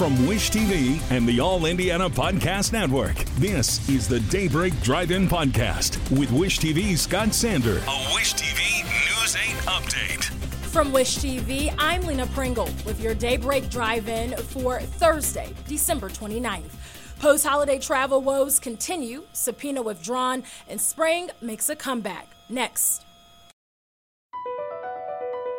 From Wish TV and the All Indiana Podcast Network, this is the Daybreak Drive In Podcast with Wish TV's Scott Sander. A Wish TV News 8 update. From Wish TV, I'm Lena Pringle with your Daybreak Drive In for Thursday, December 29th. Post holiday travel woes continue, subpoena withdrawn, and spring makes a comeback. Next.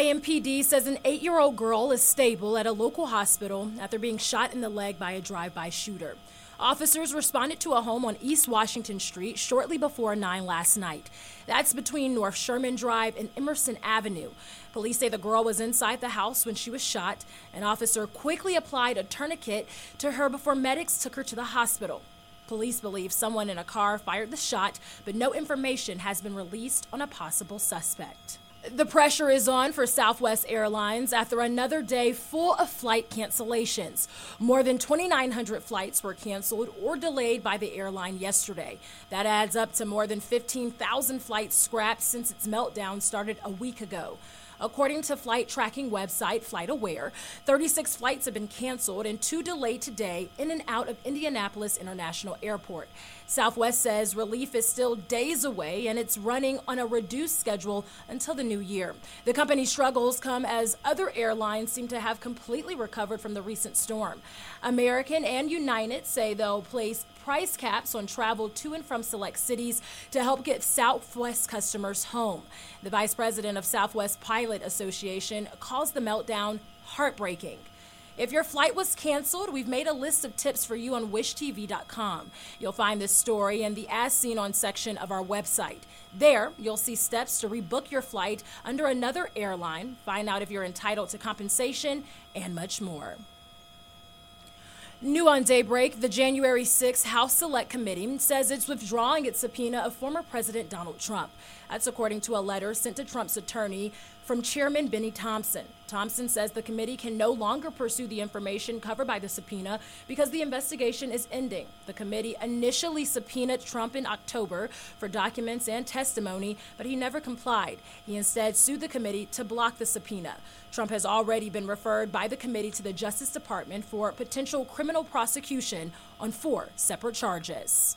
IMPD says an eight year old girl is stable at a local hospital after being shot in the leg by a drive by shooter. Officers responded to a home on East Washington Street shortly before 9 last night. That's between North Sherman Drive and Emerson Avenue. Police say the girl was inside the house when she was shot. An officer quickly applied a tourniquet to her before medics took her to the hospital. Police believe someone in a car fired the shot, but no information has been released on a possible suspect. The pressure is on for Southwest Airlines after another day full of flight cancellations. More than 2,900 flights were canceled or delayed by the airline yesterday. That adds up to more than 15,000 flights scrapped since its meltdown started a week ago. According to flight tracking website FlightAware, 36 flights have been canceled and two delayed today in and out of Indianapolis International Airport. Southwest says relief is still days away and it's running on a reduced schedule until the new year. The company's struggles come as other airlines seem to have completely recovered from the recent storm. American and United say they'll place price caps on travel to and from select cities to help get Southwest customers home. The vice president of Southwest Pilot Association calls the meltdown heartbreaking. If your flight was canceled, we've made a list of tips for you on wishtv.com. You'll find this story in the As Seen On section of our website. There, you'll see steps to rebook your flight under another airline, find out if you're entitled to compensation, and much more. New on Daybreak, the January 6th House Select Committee says it's withdrawing its subpoena of former President Donald Trump. That's according to a letter sent to Trump's attorney from Chairman Bennie Thompson. Thompson says the committee can no longer pursue the information covered by the subpoena because the investigation is ending. The committee initially subpoenaed Trump in October for documents and testimony, but he never complied. He instead sued the committee to block the subpoena. Trump has already been referred by the committee to the Justice Department for potential criminal prosecution on four separate charges.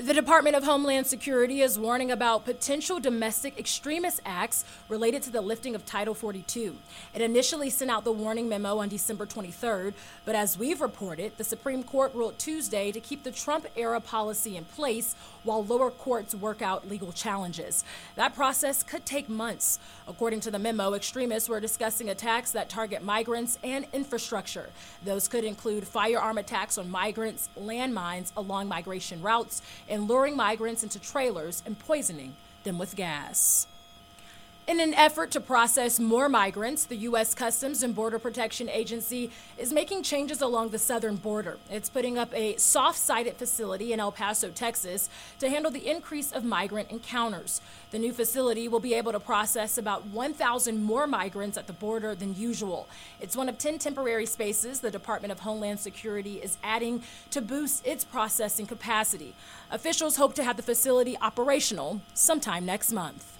The Department of Homeland Security is warning about potential domestic extremist acts related to the lifting of Title 42. It initially sent out the warning memo on December 23rd, but as we've reported, the Supreme Court ruled Tuesday to keep the Trump era policy in place while lower courts work out legal challenges. That process could take months. According to the memo, extremists were discussing attacks that target migrants and infrastructure. Those could include firearm attacks on migrants, landmines along migration routes, and luring migrants into trailers and poisoning them with gas. In an effort to process more migrants, the U.S. Customs and Border Protection Agency is making changes along the southern border. It's putting up a soft sided facility in El Paso, Texas, to handle the increase of migrant encounters. The new facility will be able to process about 1,000 more migrants at the border than usual. It's one of 10 temporary spaces the Department of Homeland Security is adding to boost its processing capacity. Officials hope to have the facility operational sometime next month.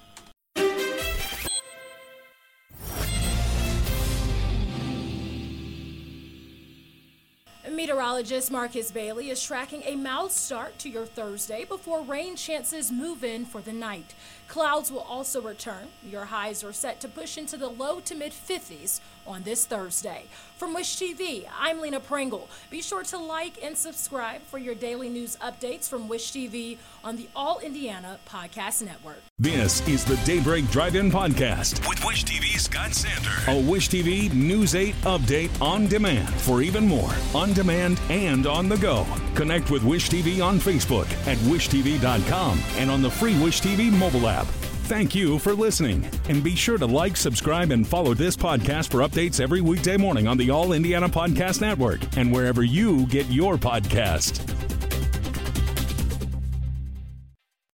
Meteorologist Marcus Bailey is tracking a mild start to your Thursday before rain chances move in for the night. Clouds will also return. Your highs are set to push into the low to mid 50s on this Thursday. From Wish TV, I'm Lena Pringle. Be sure to like and subscribe for your daily news updates from Wish TV on the All Indiana Podcast Network. This is the Daybreak Drive In Podcast with Wish TV's Scott Sander. A Wish TV News 8 update on demand for even more on demand and on the go. Connect with Wish TV on Facebook at wishtv.com and on the free Wish TV mobile app. Thank you for listening. And be sure to like, subscribe, and follow this podcast for updates every weekday morning on the All Indiana Podcast Network and wherever you get your podcast.